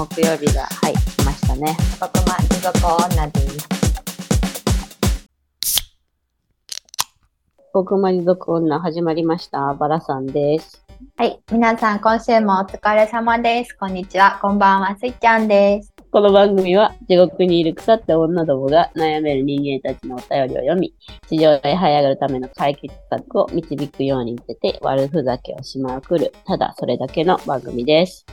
木曜日が、はい、来ましたね。僕も持続女です。僕まり族女始まりました。バラさんです。はい。皆さん、今週もお疲れ様です。こんにちは。こんばんは。すいちゃんです。この番組は地獄にいる腐った女どもが悩める人間たちのお便りを読み、地上へ這い上がるための解決策を導くように出て悪ふざけをしまくる、ただそれだけの番組です。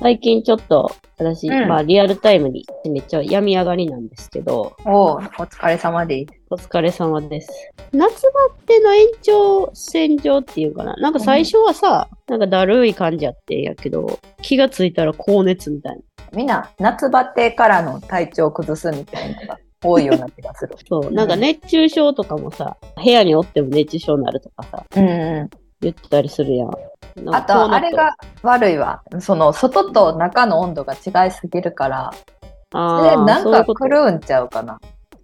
最近ちょっと私、うんまあリアルタイムにめっちゃ病み上がりなんですけど、おお、お疲れ様です。お疲れ様です。夏バテの延長線上っていうかな。なんか最初はさ、なんかだるい感じやってんやけど、気がついたら高熱みたいな。みんな、夏バテからの体調を崩すみたいなのが多いような気がする。そう、なんか熱中症とかもさ、部屋におっても熱中症になるとかさ、うんう言ってたりするやん。ん。あと、あれが悪いわ。その、外と中の温度が違いすぎるから、あーなんか狂うんちゃうかな。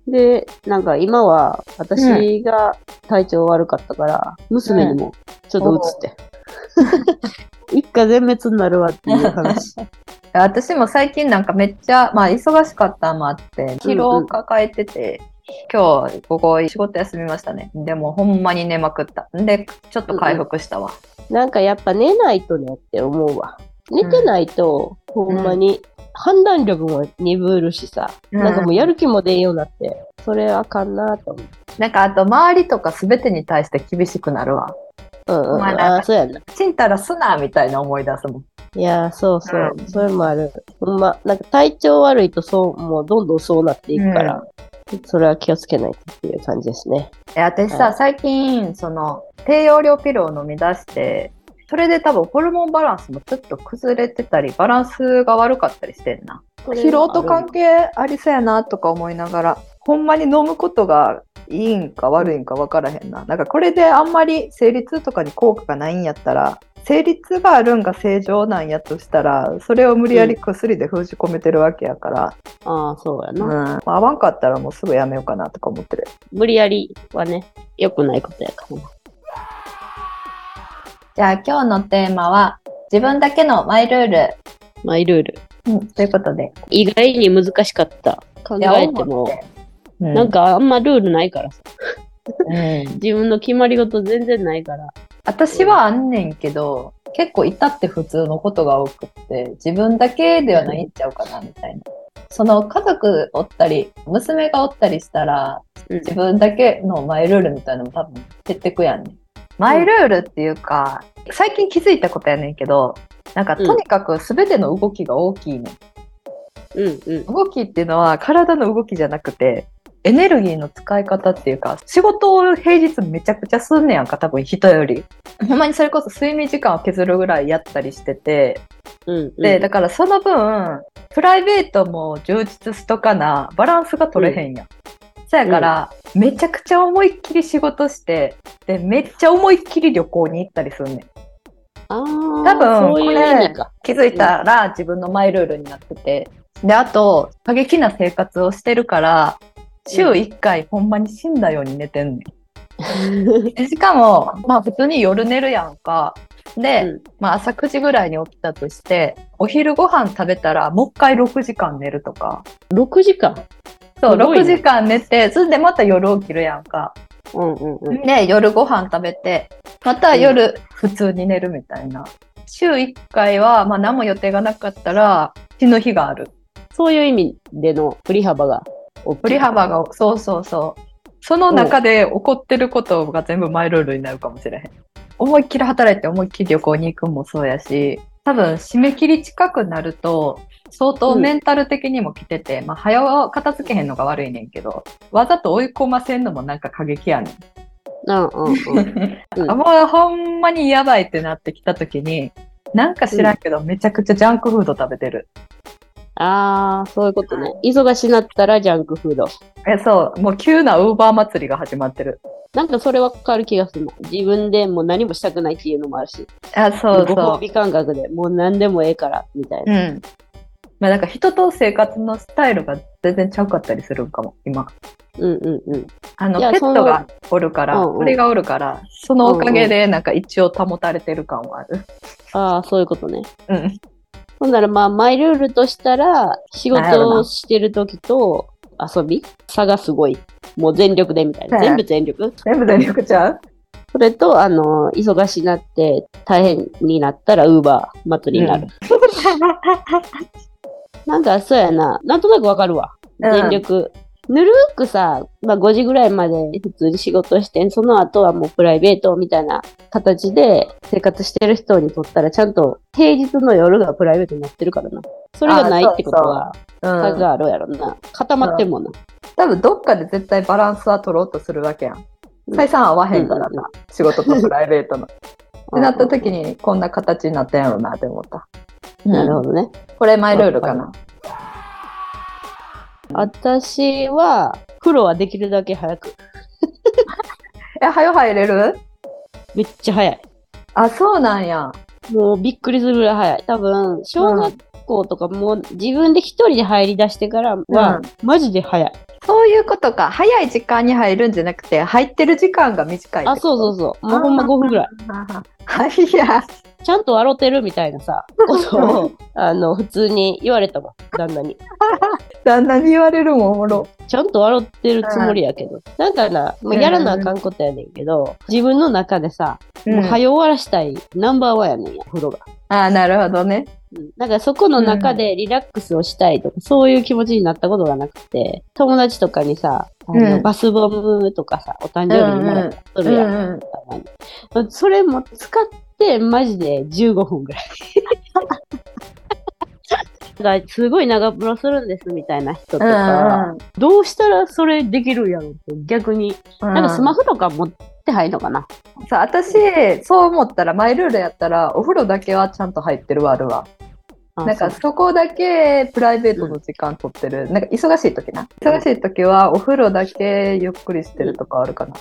で、なんか今は私が体調悪かったから、娘にもちょっと移って。一家全滅になるわっていう話。私も最近なんかめっちゃ、まあ忙しかったのもあって、疲労を抱えてて、今日午後仕事休みましたね。でもほんまに寝まくった。で、ちょっと回復したわ。なんかやっぱ寝ないとねって思うわ。寝てないと、ほんまに判断力も鈍るしさ、うんなんかもうやる気も出んようになって、それあかんなと思う。なんかあと周りとか全てに対して厳しくなるわ。うんうん、まあああ、そうやな。ちんたらすなみたいな思い出すもん。いやー、そうそう、うんそれもある。ほんま、なんか体調悪いとそう、もうどんどんそうなっていくから、それは気をつけないとっていう感じですね。え私さ、最近、その、低用量ピルを飲み出して、それで多分ホルモンバランスもちょっと崩れてたり、バランスが悪かったりしてんな。疲労と関係ありそうやなとか思いながら、ほんまに飲むことがいいんか悪いんか分からへんな。なんかこれであんまり生理痛とかに効果がないんやったら、生理痛があるんが正常なんやとしたら、それを無理やり薬で封じ込めてるわけやから、ああ、そうやうん、な、まあ合わんかったらもうすぐやめようかなとか思ってる。無理やりはね、良くないことやからな。じゃあ今日のテーマは、自分だけのマイルール。マイルール。うん、ということで。意外に難しかった。考えても、うんなんかあんまルールないからさ。うん 自分の決まり事全然ないから。私はあんねんけど、結構至って普通のことが多くって、自分だけではないんちゃうかな、みたいな。その家族おったり、娘がおったりしたら、うん自分だけのマイルールみたいなのも多分減ってくやんねん。マイルールっていうか、最近気づいたことやねんけど、なんかとにかく全ての動きが大きいねん。うんうん。動きっていうのは体の動きじゃなくて、エネルギーの使い方っていうか、仕事を平日めちゃくちゃすんねやんか、多分人より。ほんまにそれこそ睡眠時間を削るぐらいやったりしてて、うんうん、で、だからその分、プライベートも充実しとかな、バランスが取れへんやん。そやから、めちゃくちゃ思いっきり仕事して、で、めっちゃ思いっきり旅行に行ったりすんねん。あー多分これ。気づいたら自分のマイルールになってて。で、あと、過激な生活をしてるから、週1回ほんまに死んだように寝てんねん。で しかも、まあ普通に夜寝るやんか。で、うんまあ朝9時ぐらいに起きたとして、お昼ご飯食べたらもう一回6時間寝るとか。6時間？そう、ね6時間寝て、それでまた夜起きるやんか。うんうんうん。で、夜ご飯食べて、また夜普通に寝るみたいな。週1回は、まあ何も予定がなかったら、死ぬ日がある。そういう意味での振り幅が。振り幅が、そうそうそう。その中で起こってることが全部マイルールになるかもしれへん。思いっきり働いて思いっきり旅行に行くもそうやし、多分締め切り近くなると、相当メンタル的にも来てて、まあ早う片付けへんのが悪いねんけど、わざと追い込ませんのもなんか過激やねん。うんうんうん。うん あもうほんまにやばいってなってきた時に、なんか知らんけど、めちゃくちゃジャンクフード食べてる。ああ、そういうことね。忙しなったらジャンクフード。え、そう、もう急なウーバー祭りが始まってる。なんかそれわかる気がするな。自分でもう何もしたくないっていうのもあるし。あ、そうごそ褒美感覚でもう何でもええから、みたいな。う。うん。まあなんか人と生活のスタイルが全然ちゃうかったりするんかも、今。うんうんうん。あの、ペットがおるから、うんうん鳥がおるから、そのおかげでなんか一応保たれてる感はある。ああ、そういうことね。うん。ほんならまあ、マイルールとしたら、仕事をしてる時と遊び？差がすごい。もう全力でみたいな。はい全部全力？全部全力ちゃう？それと、あの、忙しになって大変になったら、ウーバー祭りになる。なんか、そうやな。なんとなくわかるわ。うん全力。ぬるーくさ、まあ5時ぐらいまで普通に仕事して、その後はもうプライベートみたいな形で生活してる人にとったら、ちゃんと平日の夜がプライベートになってるからな。それがないってことは、うん。差があるやろな。固まってんもんな。多分どっかで絶対バランスは取ろうとするわけやん。採算合わへんからな、仕事とプライベートの。ってなった時にこんな形になったんやろうなって思った。なるほどね。これマイルールかな。私は、風呂はできるだけ早く。え、早入れる？めっちゃ早い。あ、そうなんや。もうびっくりするぐらい早い。多分、小学校とかもう自分で一人で入り出してからは、マジで早い。そういうことか。早い時間に入るんじゃなくて、入ってる時間が短い。あ、そうそうそう。もうほんま5分ぐらい。はいや。ちゃんと笑ってるみたいなさ、ことを、あの、普通に言われたもん、旦那に。旦那に言われるもんおもろ。ちゃんと笑ってるつもりやけど。なんかな、もうやらなあかんことやねんけど、自分の中でさ、もう早終わらしたいナンバーワンやねんや、風呂が。ああ、なるほどね。うんなんかそこの中でリラックスをしたいとか、そういう気持ちになったことがなくて、友達とかにさ、あのうんバスボムとかさ、お誕生日にもらったりするやん。それも使って、マジで15分ぐらい。だからすごい長風呂するんですみたいな人とか、どうしたらそれできるんやろって逆に、うん。なんかスマホとか持って入るのかな、さあ私そう思ったらマイルールやったらお風呂だけはちゃんと入ってるわあるわ。あなんかそこだけプライベートの時間取ってる、なんか忙しい時な。忙しい時はお風呂だけゆっくりしてるとかあるかな、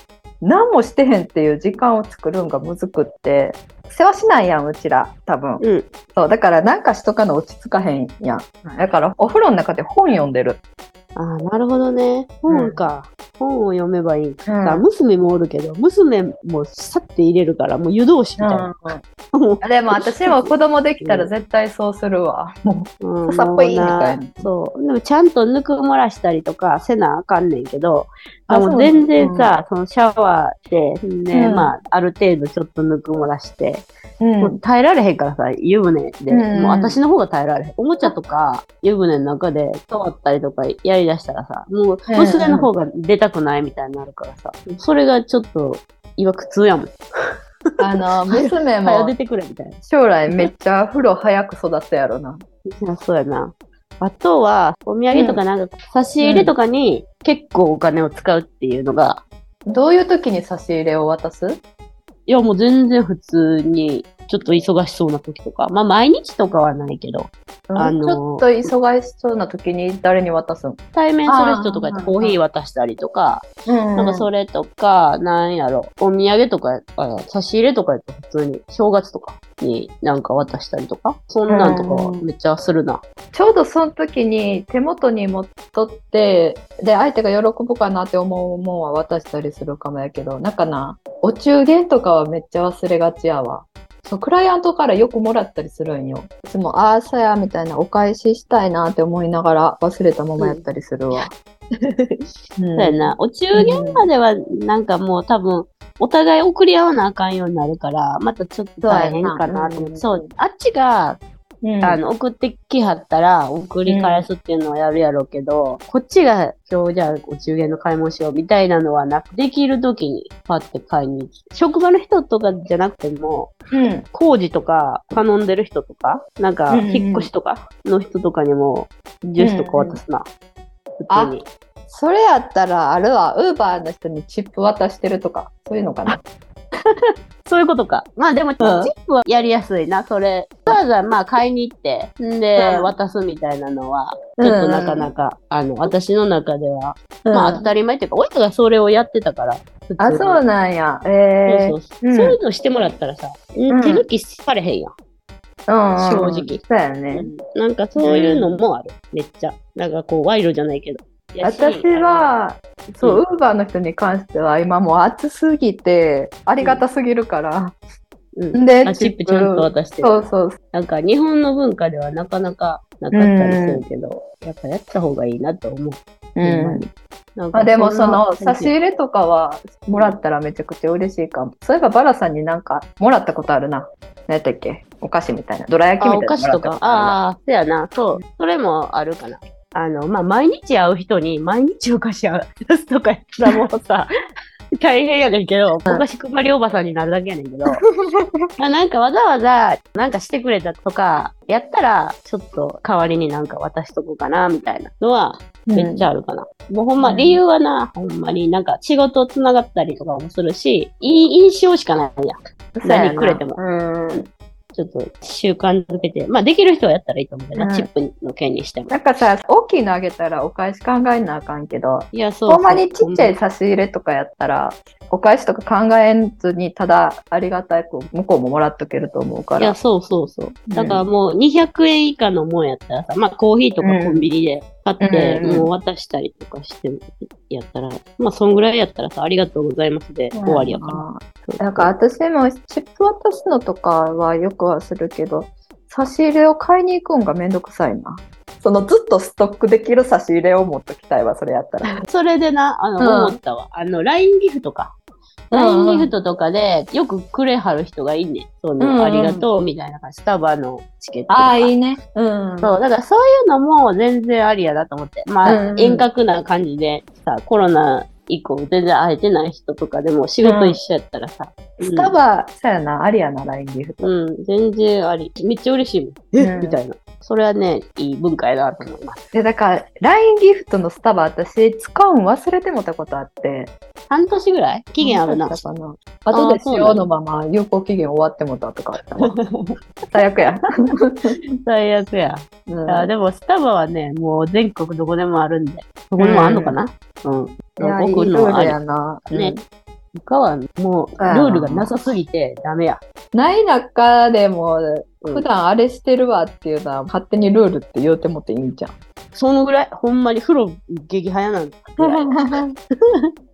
何もしてへんっていう時間を作るんがむずくって世話しないやんうちら多分うん。そうだからなんかしとかの落ち着かへんやんだからお風呂の中で本読んでるああ、なるほどね。本か。本を読めばいい。うん。娘もおるけど、娘もさって入れるから、もう湯通しみたいな。もう。でも私も子供できたら絶対そうするわ。もうんさっぽいみたいな。そう。でもちゃんとぬくもらしたりとかせなあかんねんけど、あもう全然さ、そのシャワーして、ね、うん。まあ、ある程度ちょっとぬくもらして、う、もう耐えられへんからさ、湯船で、うん。もう私の方が耐えられへん。おもちゃとか湯船の中で触ったりとかやりだしたらさ、もううん。娘の方が出たくないみたいになるからさ、それがちょっと今苦痛やもん。あの 娘も早出てくれみたいな。将来めっちゃ風呂早く育つやろな。そうやな。あとは、お土産とかなんか差し入れとかに結構お金を使うっていうのが、どういう時に差し入れを渡す？いやもう全然普通に、ちょっと忙しそうな時とか、まあ毎日とかはないけど、あのーちょっと忙しそうな時に誰に渡すん、対面する人とかやってコーヒー渡したりとか、うん。なんかそれとか、なんやろ、お土産とか、あ差し入れとかやと普通に正月とかになんか渡したりとか、そんなんとかはめっちゃするな。ちょうどその時に手元に持っとってで相手が喜ぶかなって思うもんは渡したりするかもやけどなんかなお中元とかはめっちゃ忘れがちやわそうクライアントからよくもらったりするんよ。いつもああさやみたいなお返ししたいなって思いながら忘れたままやったりするわ、う んそうやな。お中元まではなんかもう多分、お互い送り合わなあかんようになるから、またちょっと大変かなと思って。そう、あっちが、うんあの、送ってきはったら、送り返すっていうのはやるやろうけど、こっちが今日じゃあお中元の買い物しようみたいなのはなく、できる時にパッて買いに行き。職場の人とかじゃなくても、うん工事とか頼んでる人とか、なんかうんうんうん引っ越しとかの人とかにも、ジュースとか渡すな。普通に。それやったらあるわウーバーの人にチップ渡してるとかそういうのかな そういうことか。まあでも、チップはやりやすいな、それ。わざわざまあ買いに行って、んで、うん。渡すみたいなのは、ちょっとなかなか、あの、私の中では、まあ当たり前っていうか、親がそれをやってたから、あそうなんや。えそうそうそう。いうのしてもらったらさ、ん。手抜きされへんやん。うん。正直。そうやね、うん。なんかそういうのもある、めっちゃ。なんかこう、賄賂じゃないけど。私は、そうう、ウーバーの人に関しては、今もう暑すぎて、ありがたすぎるから、うん。で、あチップちゃんと渡してる。そうそう。なんか日本の文化ではなかなかなかったりするけど、やっぱやった方がいいなと思う。ほんんかまあでもその差し入れとかはもらったらめちゃくちゃ嬉しいかも。そういえばバラさんになんかもらったことあるな。何やったっけ？お菓子みたいな。どら焼きみたいなのもらった菓子とか。ああ、そやな。そう。それもあるかな。あの、まあ、毎日会う人に毎日お菓子渡すとかやったらもうさ、大変やねんけど、お菓子配りおばさんになるだけやねんけど、まあなんかわざわざなんかしてくれたとか、やったら、ちょっと代わりになんか渡しとこうかな、みたいなのは、めっちゃあるかな。もうほんま、うん理由はな、ほんまになんか仕事つながったりとかもするし、いい印象しかないやん。何くれてもうん。ちょっと習慣づけて、まあできる人はやったらいいと思うけどな、うんチップの件にしても。なんかさ、大きいのあげたらお返し考えなあかんけど、いや、そうそうほんまにちっちゃい差し入れとかやったら、お返しとか考えずに、ただありがたく向こうももらっとけると思うから。いや、そうそうそう。だからもう200円以下のもんやったらさ、まあコーヒーとかコンビニで買って、うんもう渡したりとかしてやったら、まあそんぐらいやったらさ、ありがとうございますで終わりやから。なんか私もチップ渡すのとかはよくはするけど、差し入れを買いに行くんがめんどくさいな。そのずっとストックできる差し入れを持っときたいわ、それやったら。それでな、あの、うん思ったわ。あの、LINE ギフトか。うん LINE ギフトとかでよくくれはる人がいいねん。その、うんうんありがとうみたいな感じ。スタバのチケットとか。いね。うんそう、だからそういうのも全然ありやだと思って。まあ、うんうん遠隔な感じでさ、コロナ以降全然会えてない人とかでも仕事一緒やったらさ、うんスタバ、そうやな、ありやな、LINE ギフト。うん、全然あり。めっちゃ嬉しいもん。え、うんみたいな。それはね、いい文化やなと思います。で、だから、LINE ギフトのスタバ、私、使うん忘れてもたことあって。半年ぐらい？期限あるな。かな後で使用のまま有効期限終わってもたとかあったわ。最悪や。最悪や。うんあでも、スタバはね、もう全国どこでもあるんで。どこでもあんのかな？うん。僕のありールや。な。ねうん他はもう、ルールがなさすぎてダメや。ない中でも、うん普段あれしてるわっていうのは、勝手にルールって言うてもっていいんじゃん。そのぐらい、ほんまに風呂激早なん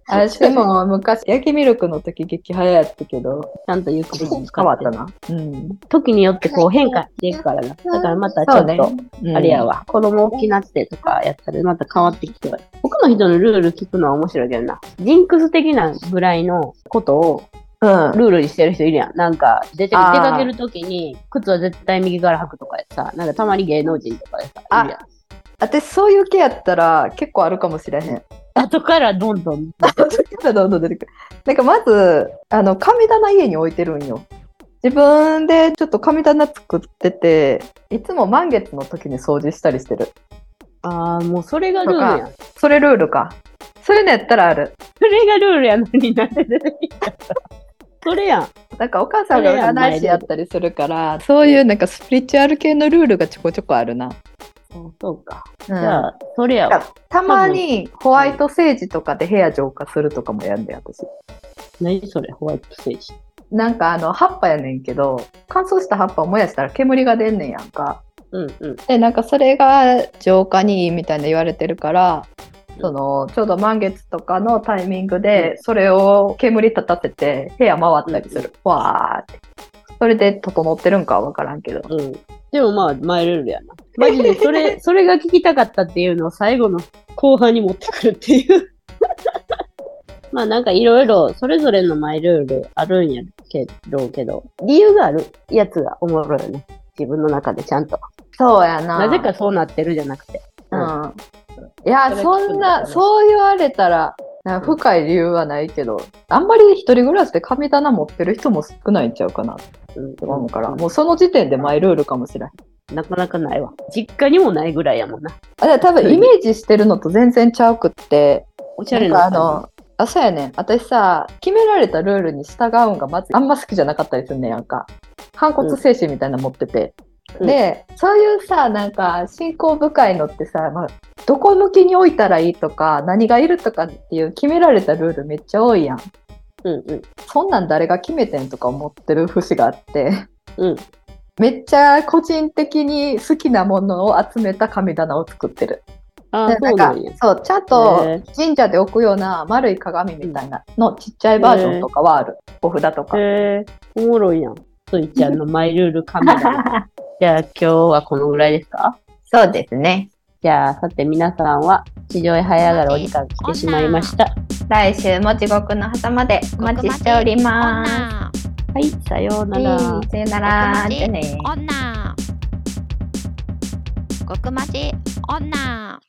だぐらい。私も昔、焼きミルクの時激早やったけど、ちゃんとゆっくり使変わったな。うん。時によってこう変化していくからな。だからまたちょっと、うんあれや。わ、子供大きなってとかやったらまた変わってきては。他の人のルール聞くのは面白いけどな。ジンクス的なぐらいのことをうん。ルールにしてる人いるやん。なんか、出て出かけるときに、靴は絶対右から履くとかやさ、なんかたまに芸能人とかでさ、いるやん。私、そういう系やったら結構あるかもしれへん。後からどんどん。どんどん出てくる。なんかまず、あの、神棚家に置いてるんよ。自分でちょっと神棚作ってて、いつも満月の時に掃除したりしてる。ああ、もうそれがルールやん。それルールか。そういうのやったらある。それがルールやのになんで出てきたそれやん。なんかお母さんが占い師やったりするから、そういうなんかスピリチュアル系のルールがちょこちょこあるな。そうか。うんじゃあ、それやわ。たまにホワイトセージとかで部屋浄化するとかもやんで私。何それ、ホワイトステージ。なんかあの葉っぱやねんけど、乾燥した葉っぱを燃やしたら煙が出んねんやんか。うんうん。で、なんかそれが浄化にいいみたいな言われてるから、そのちょうど満月とかのタイミングで、それを煙立たせて部屋回ったりする。わーって。それで整ってるんかはわからんけど。うん。でもまあ、マイルールやな。マジで、それ、それが聞きたかったっていうのを最後の後半に持ってくるっていう。まあなんかいろいろ、それぞれのマイルールあるんやけど、けど、理由があるやつがおもろいよね。自分の中でちゃんと。そうやな。なぜかそうなってるじゃなくて。うん。いや、そんな、そう言われたら、なんか深い理由はないけど、あんまり一人暮らしで神棚持ってる人も少ないんちゃうかなうんと思うから、もうその時点でマイルールかもしれん。なかなかないわ。実家にもないぐらいやもんな。あ、多分イメージしてるのと全然ちゃうくって、おしゃれなんかなあの、あ、そうやねん。私さ、決められたルールに従うんがまずあんま好きじゃなかったりすんねんやんか。反骨精神みたいなの持ってて。うんで、そういうさ、なんか、信仰深いのってさ、まあ、どこ向きに置いたらいいとか、何がいるとかっていう決められたルールめっちゃ多いやん。うんうん。そんなん誰が決めてんとか思ってる節があって、うん。めっちゃ個人的に好きなものを集めた神棚を作ってる。あなんや。そう、ちゃんとへ神社で置くような丸い鏡みたいなのちっちゃいバージョンとかはある。お札とか。へえ、おもろいやん。ソイちゃんのマイルールカメラ。じゃあ今日はこのぐらいですか？そうですね。じゃあさて皆さんは地上へ這い上がるお時間来てしまいました。来週も地獄の狭間でお待ちしております。はい、さようなら。はいさよなら。じゃあね。女。極まち女。